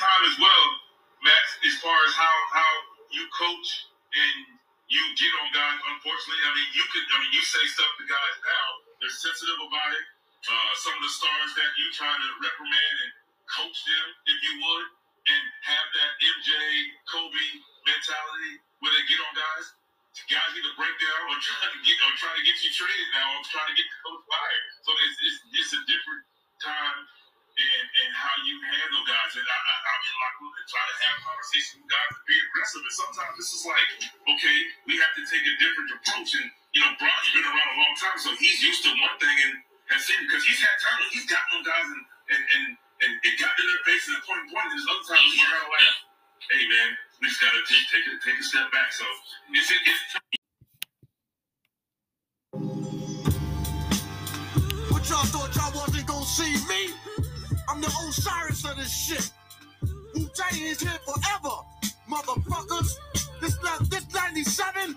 time as well, Max, as far as how how you coach and you get on guys. Unfortunately, I mean, you could. I mean, you say stuff to guys now. They're sensitive about it. Uh, some of the stars that you try to reprimand and coach them, if you would, and have that MJ Kobe mentality where they get on guys. Guys either break down or try to get or try to get you traded now or try to get the coach fired. So it's, it's, it's a different time and, and how you handle guys. And I, I, I mean, like, try to have conversations with guys and be aggressive. And sometimes this is like, okay, we have to take a different approach. And, you know, Bron's been around a long time, so he's used to one thing and has seen, because he's had time, he's gotten on guys and, and, and, and it got in their face and the point point. There's other times he's kind of like, hey, man, we just got to take, take, a, take a step back. So it's, it's I'm the Osiris of this shit. Wu Tang is here forever, motherfuckers. This this 97,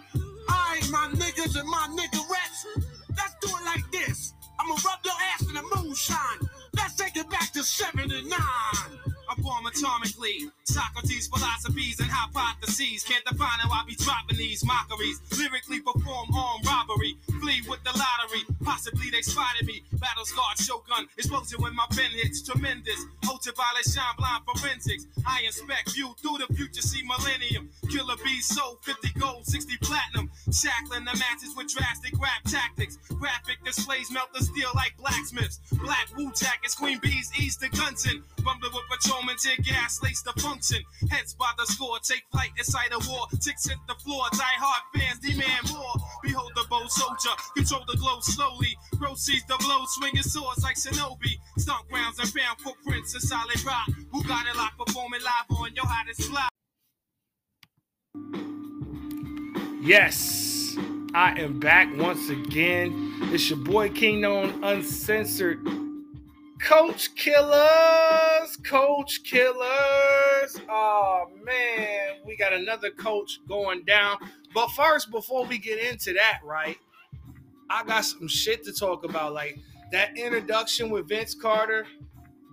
I my niggas and my niggerettes. Let's do it like this. I'ma rub your ass in the moonshine. Let's take it back to 79. I form atomically. Socrates' philosophies and hypotheses. Can't define how I be dropping these mockeries. Lyrically perform armed robbery. Flee with the lottery. Possibly they spotted me. Battle scarred shogun. Explosion when my pen hits. Tremendous. Ultraviolet shine blind forensics. I inspect view through the future. See millennium. Killer bees sold 50 gold, 60 platinum. Shackling the matches with drastic rap tactics. Graphic displays melt the steel like blacksmiths. Black Wu jackets, Queen Bees ease the guns in. With patrolmen, tear gas, lace the function. Heads by the score, take flight inside a war. Ticks hit the floor, die hard fans demand more. Behold the bold soldier, control the glow slowly. Proceeds the blow, swinging swords like Shinobi. Stunk grounds and found footprints in solid rock. Who got it locked, performing live on your hottest fly? Yes, I am back once again. It's your boy King Known Uncensored. Coach Killers, Coach Killers. Oh man, we got another coach going down. But first, before we get into that, right, I got some shit to talk about. Like that introduction with Vince Carter.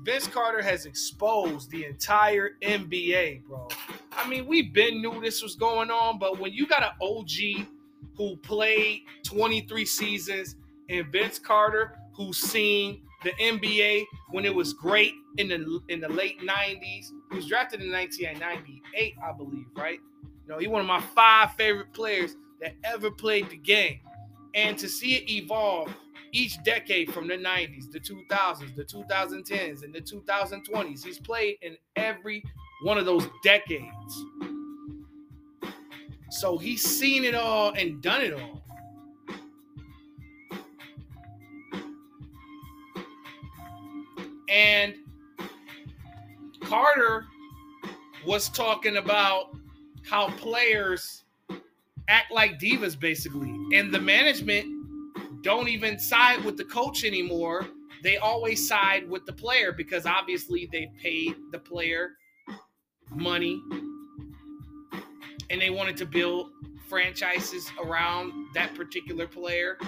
Vince Carter has exposed the entire NBA, bro. I mean, we've been knew this was going on, but when you got an OG who played 23 seasons and Vince Carter who's seen the NBA when it was great in the in the late 90s. He was drafted in 1998, I believe, right? You know, he's one of my five favorite players that ever played the game. And to see it evolve each decade from the 90s, the 2000s, the 2010s, and the 2020s, he's played in every one of those decades. So he's seen it all and done it all. And Carter was talking about how players act like divas, basically. And the management don't even side with the coach anymore. They always side with the player because obviously they paid the player money and they wanted to build franchises around that particular player.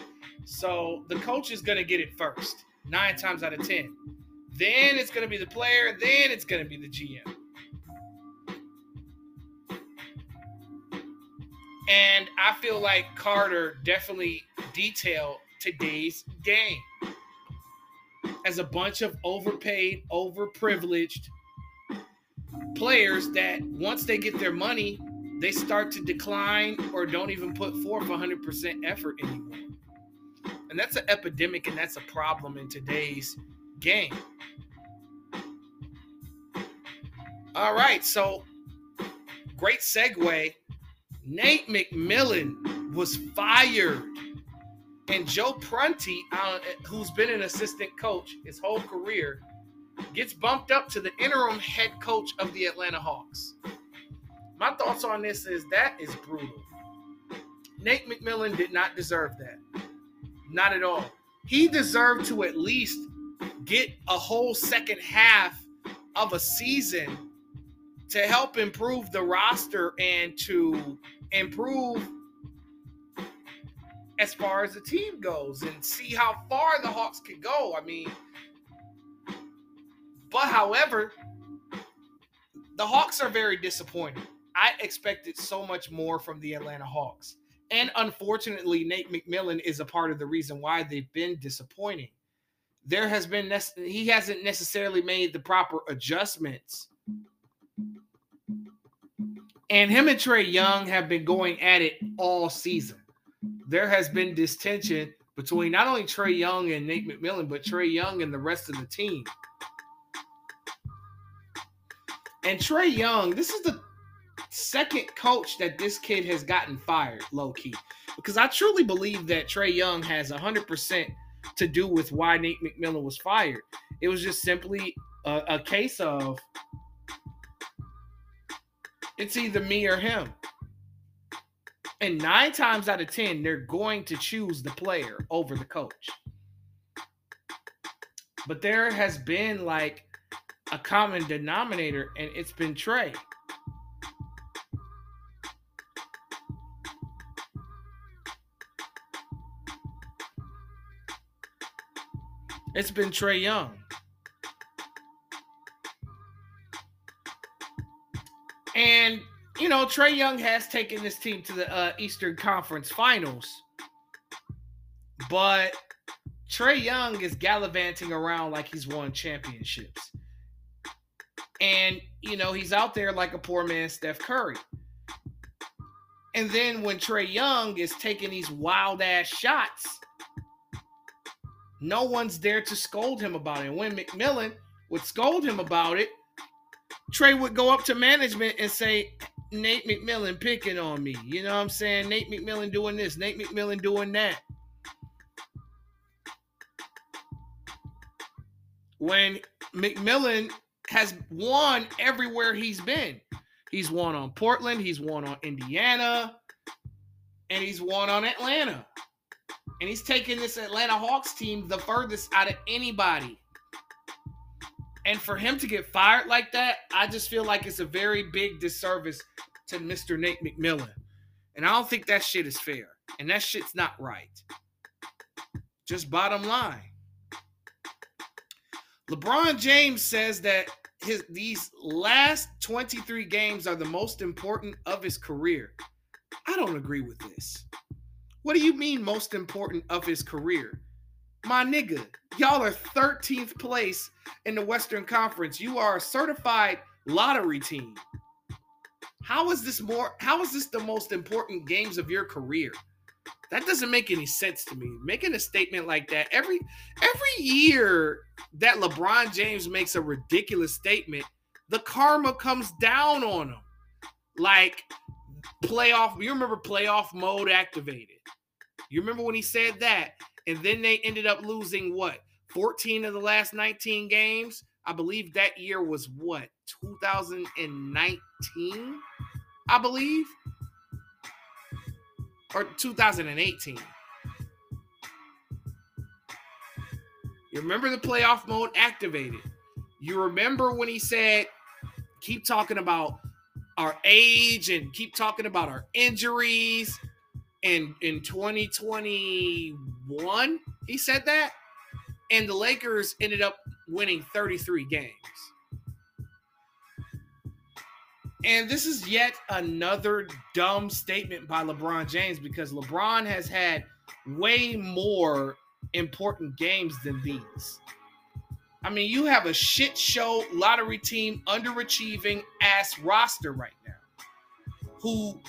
So the coach is going to get it first, nine times out of 10. Then it's going to be the player. Then it's going to be the GM. And I feel like Carter definitely detailed today's game as a bunch of overpaid, overprivileged players that once they get their money, they start to decline or don't even put forth 100% effort anymore. And that's an epidemic and that's a problem in today's game. All right, so great segue. Nate McMillan was fired, and Joe Prunty, uh, who's been an assistant coach his whole career, gets bumped up to the interim head coach of the Atlanta Hawks. My thoughts on this is that is brutal. Nate McMillan did not deserve that. Not at all. He deserved to at least get a whole second half of a season to help improve the roster and to improve as far as the team goes and see how far the Hawks could go. I mean, but however, the Hawks are very disappointing. I expected so much more from the Atlanta Hawks. And unfortunately, Nate McMillan is a part of the reason why they've been disappointing. There has been he hasn't necessarily made the proper adjustments. And him and Trae Young have been going at it all season. There has been this tension between not only Trae Young and Nate McMillan, but Trae Young and the rest of the team. And Trae Young, this is the second coach that this kid has gotten fired, low key. Because I truly believe that Trae Young has 100% to do with why Nate McMillan was fired. It was just simply a, a case of it's either me or him. And nine times out of 10, they're going to choose the player over the coach. But there has been like a common denominator, and it's been Trae. It's been Trae Young. And you know, Trae Young has taken this team to the uh, Eastern Conference Finals, but Trae Young is gallivanting around like he's won championships. And, you know, he's out there like a poor man Steph Curry. And then when Trae Young is taking these wild ass shots, no one's there to scold him about it. And when McMillan would scold him about it, Trae would go up to management and say, Nate McMillan picking on me. You know what I'm saying? Nate McMillan doing this, Nate McMillan doing that. When McMillan has won everywhere he's been. He's won on Portland, he's won on Indiana, and he's won on Atlanta. And he's taking this Atlanta Hawks team the furthest out of anybody. And for him to get fired like that, I just feel like it's a very big disservice to Mr. Nate McMillan. And I don't think that shit is fair. And that shit's not right. Just bottom line. LeBron James says that his these last 23 games are the most important of his career. I don't agree with this. What do you mean most important of his career? My nigga, y'all are 13th place in the Western Conference. You are a certified lottery team. How is this more how is this the most important games of your career? That doesn't make any sense to me. Making a statement like that every every year that LeBron James makes a ridiculous statement, the karma comes down on him. Like playoff, you remember playoff mode activated. You remember when he said that? And then they ended up losing what? 14 of the last 19 games. I believe that year was what? 2019, I believe or 2018. You remember the playoff mode activated. You remember when he said, keep talking about our age and keep talking about our injuries. And in 2021, he said that. And the Lakers ended up winning 33 games. And this is yet another dumb statement by LeBron James because LeBron has had way more important games than these. I mean, you have a shit show lottery team underachieving ass roster right now. Who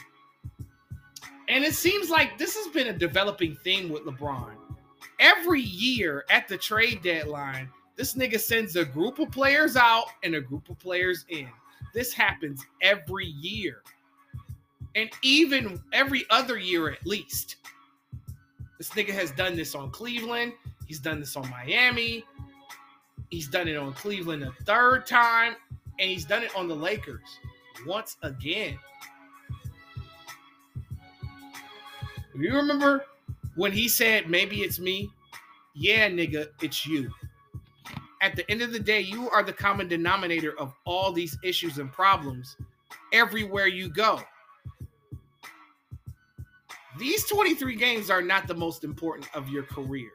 and it seems like this has been a developing theme with LeBron. Every year at the trade deadline, this nigga sends a group of players out and a group of players in. This happens every year. And even every other year at least. This nigga has done this on Cleveland. He's done this on Miami. He's done it on Cleveland a third time. And he's done it on the Lakers once again. You remember when he said, maybe it's me? Yeah, nigga, it's you at the end of the day, you are the common denominator of all these issues and problems everywhere you go. These 23 games are not the most important of your career.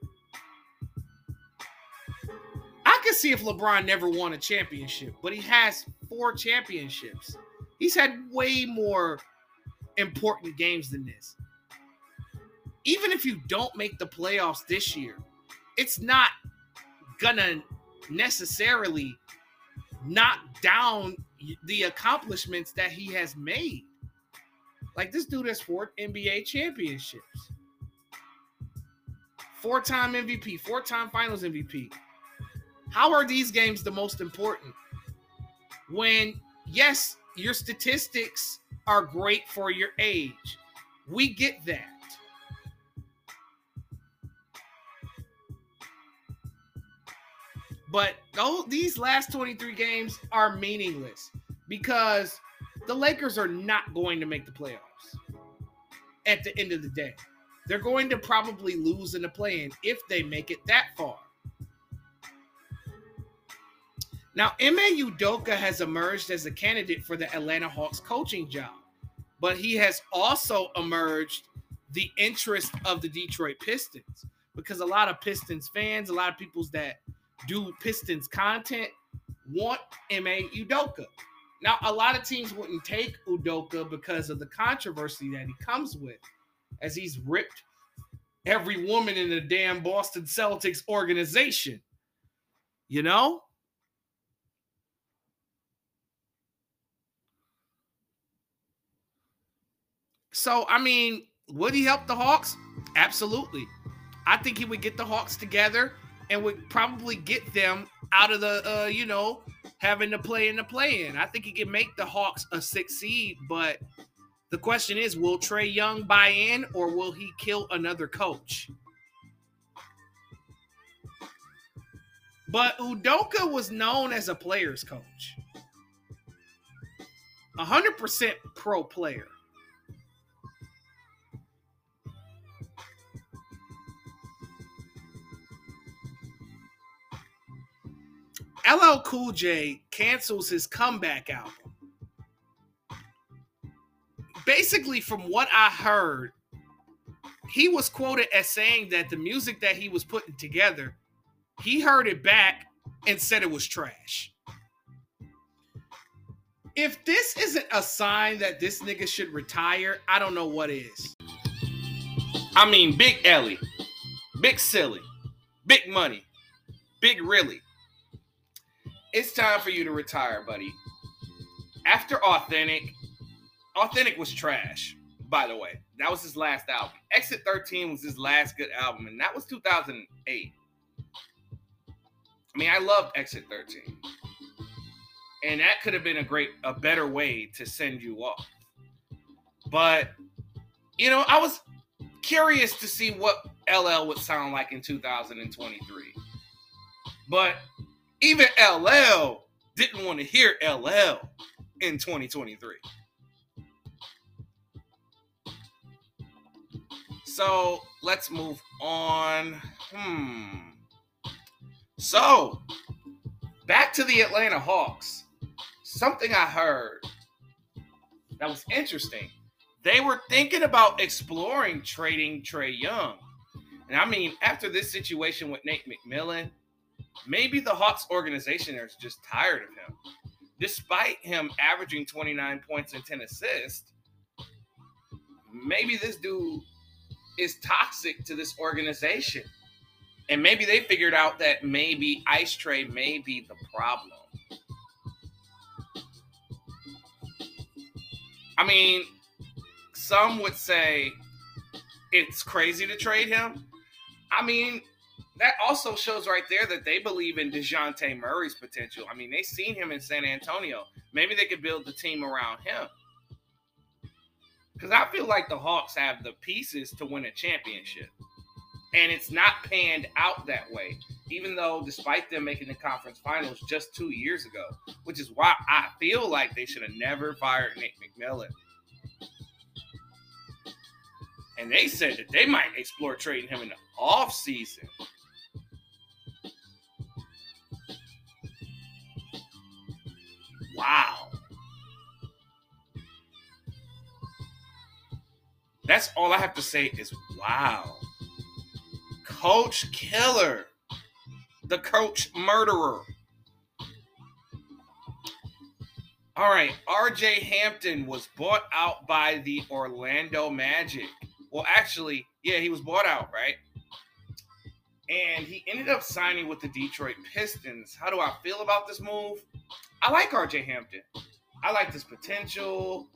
Could see if LeBron never won a championship, but he has four championships. He's had way more important games than this. Even if you don't make the playoffs this year, it's not gonna necessarily knock down the accomplishments that he has made. Like this dude has four NBA championships, four time MVP, four time finals MVP. How are these games the most important? When, yes, your statistics are great for your age. We get that. But these last 23 games are meaningless because the Lakers are not going to make the playoffs at the end of the day. They're going to probably lose in the play-in if they make it that far. Now, Ime Udoka has emerged as a candidate for the Atlanta Hawks coaching job, but he has also emerged the interest of the Detroit Pistons because a lot of Pistons fans, a lot of people that do Pistons content want Ime Udoka. Now, a lot of teams wouldn't take Udoka because of the controversy that he comes with, as he's ripped every woman in the damn Boston Celtics organization. You know? So, I mean, would he help the Hawks? Absolutely. I think he would get the Hawks together and would probably get them out of the, uh, you know, having to play in the play in. I think he can make the Hawks a six seed, but the question is will Trae Young buy in or will he kill another coach? But Udoka was known as a player's coach. 100% pro player. LL Cool J cancels his comeback album. Basically, from what I heard, he was quoted as saying that the music that he was putting together, he heard it back and said it was trash. If this isn't a sign that this nigga should retire, I don't know what is. I mean, Big Ellie, Big Silly, Big Money, Big Really it's time for you to retire, buddy. After Authentic, Authentic was trash, by the way. That was his last album. Exit 13 was his last good album, and that was 2008. I mean, I loved Exit 13. And that could have been a great, a better way to send you off. But, you know, I was curious to see what LL would sound like in 2023. But even LL didn't want to hear LL in 2023. So let's move on. Hmm. So back to the Atlanta Hawks. Something I heard that was interesting. They were thinking about exploring trading Trae Young. And I mean, after this situation with Nate McMillan, Maybe the Hawks organization is just tired of him. Despite him averaging 29 points and 10 assists, maybe this dude is toxic to this organization. And maybe they figured out that maybe Ice Trae may be the problem. I mean, some would say it's crazy to trade him. I mean, that also shows right there that they believe in DeJounte Murray's potential. I mean, they've seen him in San Antonio. Maybe they could build the team around him. Because I feel like the Hawks have the pieces to win a championship. And it's not panned out that way, even though, despite them making the conference finals just two years ago, which is why I feel like they should have never fired Nick McMillan. And they said that they might explore trading him in the off That's all I have to say is wow. Coach Killer. the coach murderer. All right, RJ Hampton was bought out by the Orlando Magic. Well, actually, yeah, he was bought out, right? And he ended up signing with the Detroit Pistons. How do I feel about this move? I like RJ Hampton. I like his potential.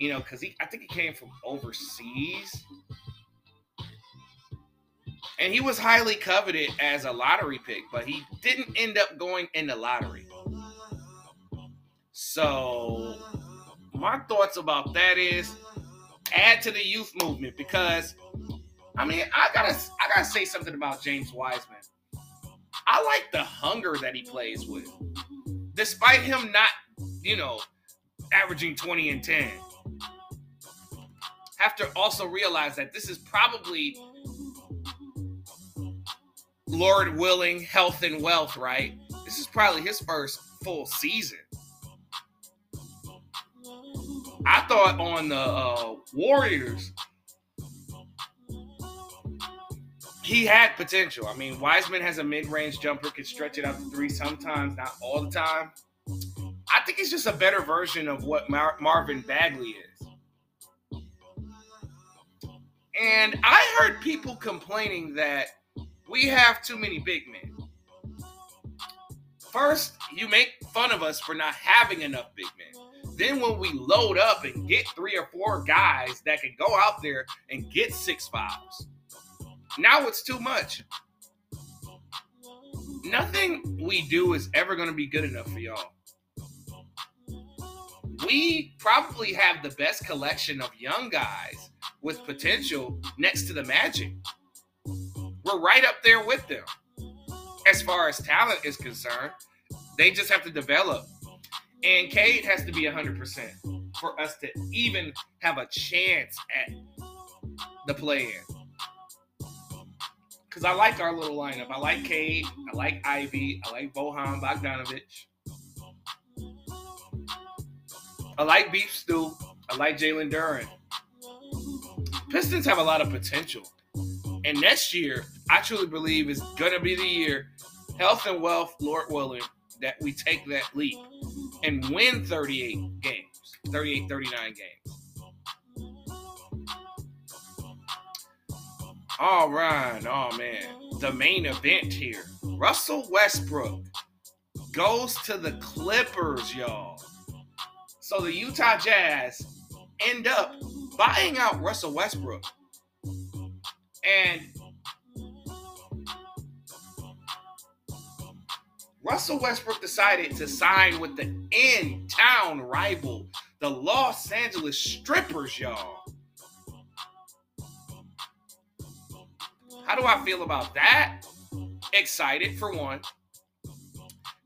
You know, because he I think he came from overseas. And he was highly coveted as a lottery pick, but he didn't end up going in the lottery. So my thoughts about that is add to the youth movement because I mean I gotta I gotta say something about James Wiseman. I like the hunger that he plays with. Despite him not, you know, averaging 20 and 10. Have to also realize that this is probably Lord willing, health and wealth, right? This is probably his first full season. I thought on the uh, Warriors, he had potential. I mean, Wiseman has a mid-range jumper, can stretch it out to three sometimes, not all the time. I think he's just a better version of what Mar- Marvin Bagley is. And I heard people complaining that we have too many big men. First, you make fun of us for not having enough big men. Then when we load up and get three or four guys that can go out there and get six fouls, now it's too much. Nothing we do is ever going to be good enough for y'all. We probably have the best collection of young guys with potential next to the Magic. We're right up there with them as far as talent is concerned. They just have to develop. And Cade has to be 100% for us to even have a chance at the play in. Because I like our little lineup. I like Cade. I like Ivey. I like Bojan Bogdanovic. I like Beef Stew. I like Jalen Duren. Pistons have a lot of potential. And next year, I truly believe is to be the year, health and wealth, Lord willing, that we take that leap and win 38 games, 38, 39 games. All right. Oh, man. The main event here Russell Westbrook goes to the Clippers, y'all. So the Utah Jazz end up buying out Russell Westbrook. And Russell Westbrook decided to sign with the in town rival, the Los Angeles Strippers, y'all. How do I feel about that? Excited for one,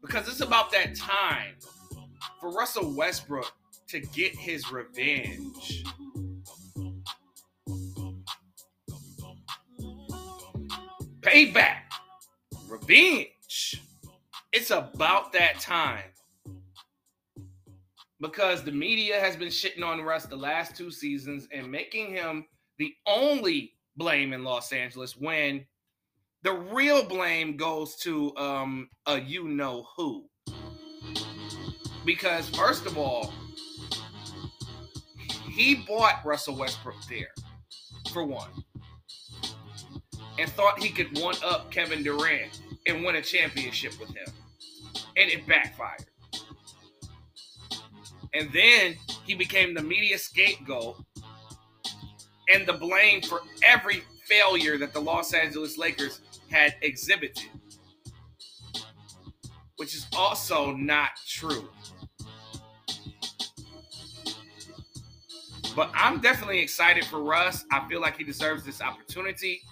because it's about that time for Russell Westbrook to get his revenge. Payback, revenge. It's about that time because the media has been shitting on Russ the last two seasons and making him the only blame in Los Angeles when the real blame goes to um, a you know who. Because, first of all, he bought Russell Westbrook there, for one, and thought he could one up Kevin Durant and win a championship with him. And it backfired. And then he became the media scapegoat and the blame for every failure that the Los Angeles Lakers had exhibited, which is also not true. But I'm definitely excited for Russ. I feel like he deserves this opportunity.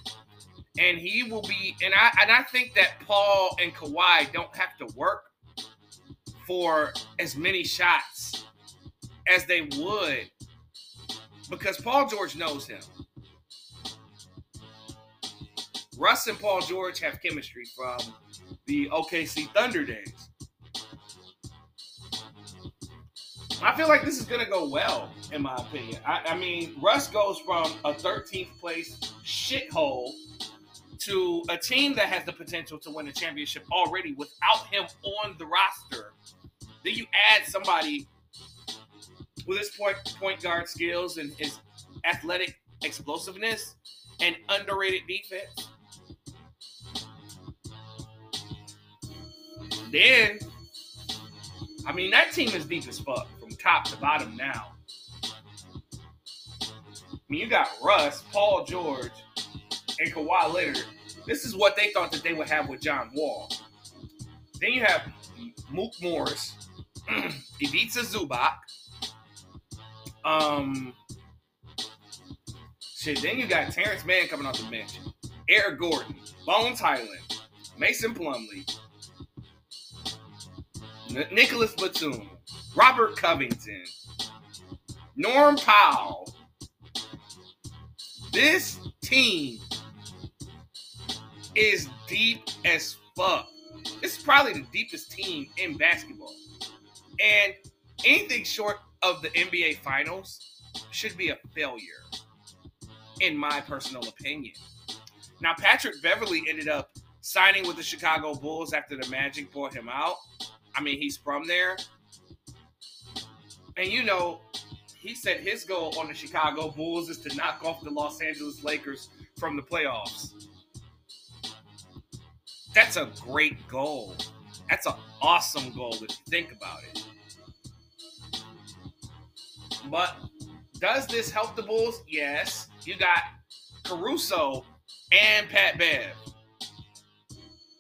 And he will be, and I and I think that Paul and Kawhi don't have to work for as many shots as they would because Paul George knows him. Russ and Paul George have chemistry from the OKC Thunder days. I feel like this is to go well, in my opinion. I, I, mean, Russ goes from a 13th place shithole to a team that has the potential to win a championship already without him on the roster. Then you add somebody with his point point guard skills and his athletic explosiveness and underrated defense. Then, I mean, that team is deep as fuck top to bottom now. I mean, you got Russ, Paul George, and Kawhi Leonard. This is what they thought that they would have with John Wall. Then you have Mook Morris, Ivica Zubac, um, shit. Then you got Terrence Mann coming off the bench, Eric Gordon, Bones Hyland, Mason Plumlee, N- Nicolas Batum, Robert Covington, Norm Powell. This team is deep as fuck. This is probably the deepest team in basketball. And anything short of the NBA Finals should be a failure, in my personal opinion. Now, Patrick Beverley ended up signing with the Chicago Bulls after the Magic bought him out. I mean, he's from there. And you know, he said his goal on the Chicago Bulls is to knock off the Los Angeles Lakers from the playoffs. That's a great goal. That's an awesome goal if you think about it. But does this help the Bulls? Yes. You got Caruso and Pat Bev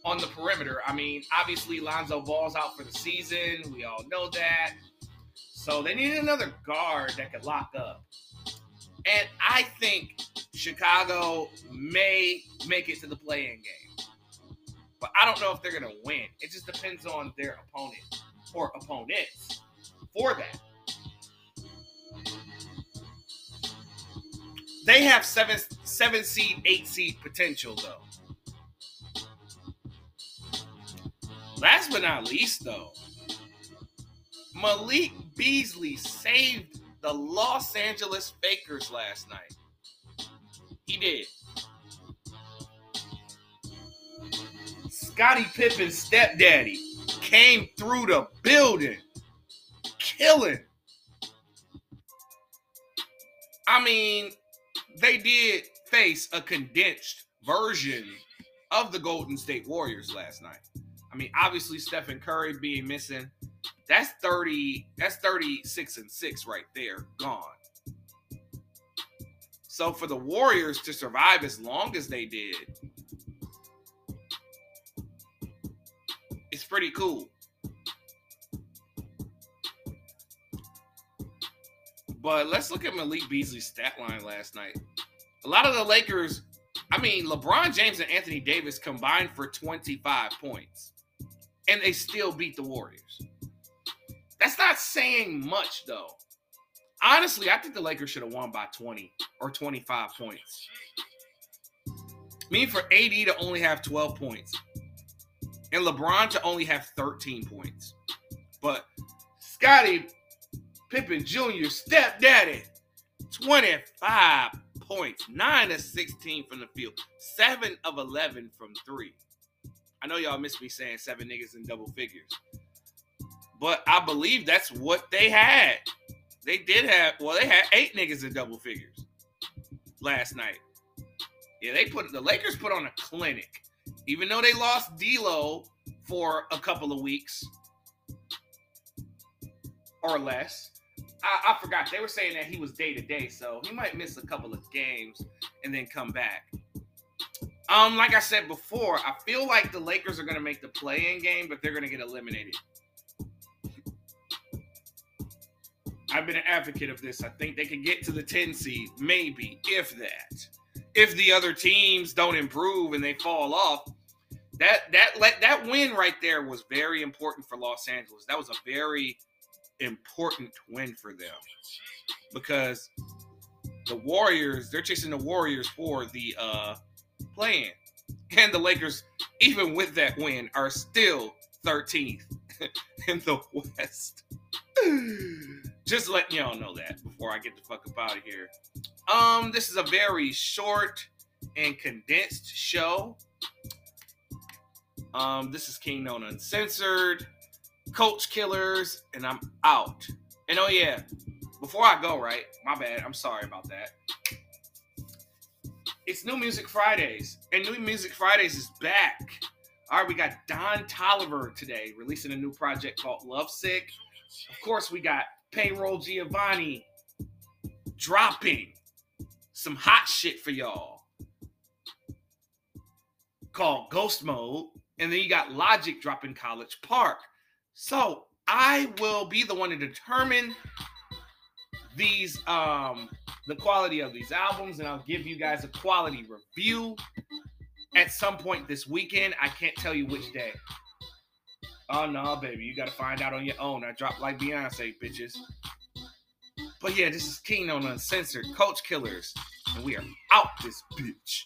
on the perimeter. I mean, obviously Lonzo Ball's out for the season. We all know that. So they need another guard that could lock up. And I think Chicago may make it to the playing game. But I don't know if they're going to win. It just depends on their opponent or opponents for that. They have seven seven seed, eight seed potential though. Last but not least, though, Malik Beasley saved the Los Angeles Fakers last night. He did. Scottie Pippen's stepdaddy came through the building, killing. I mean, they did face a condensed version of the Golden State Warriors last night. I mean, obviously Stephen Curry being missing, that's 30, that's 36 and 6 right there, gone. So for the Warriors to survive as long as they did, it's pretty cool. But let's look at Malik Beasley's stat line last night. A lot of the Lakers, I mean, LeBron James and Anthony Davis combined for 25 points, and they still beat the Warriors. That's not saying much, though. Honestly, I think the Lakers should have won by 20 or 25 points. Mean, for AD to only have 12 points and LeBron to only have 13 points. But Scottie Pippen Jr., stepdaddy, 25 points, 9 of 16 from the field, 7 of 11 from three. I know y'all miss me saying seven niggas in double figures, but I believe that's what they had. They did have, well, they had eight niggas in double figures last night. Yeah, they put the Lakers put on a clinic, even though they lost D'Lo for a couple of weeks or less. I, I forgot they were saying that he was day to day, so he might miss a couple of games and then come back. Um, like I said before, I feel like the Lakers are going to make the play-in game, but they're going to get eliminated. I've been an advocate of this. I think they can get to the 10 seed, maybe, if that. If the other teams don't improve and they fall off, that that let that win right there was very important for Los Angeles. That was a very important win for them because the Warriors, they're chasing the Warriors for the uh play-in. And the Lakers, even with that win, are still 13th in the West. Just letting y'all know that before I get the fuck up out of here. Um, this is a very short and condensed show. Um, this is King Known Uncensored, Coach Killers, and I'm out. And oh yeah, before I go, right? My bad. I'm sorry about that. It's New Music Fridays, and New Music Fridays is back. All right, we got Don Toliver today releasing a new project called Lovesick. Of course, we got Payroll Giovanni dropping some hot shit for y'all called Ghost Mode. And then you got Logic dropping College Park. So I will be the one to determine these um the quality of these albums and I'll give you guys a quality review at some point this weekend. I can't tell you which day. Oh no, baby, you gotta find out on your own. I drop like Beyonce, bitches. But yeah, this is King on Uncensored Coach Killers, and we are out this bitch.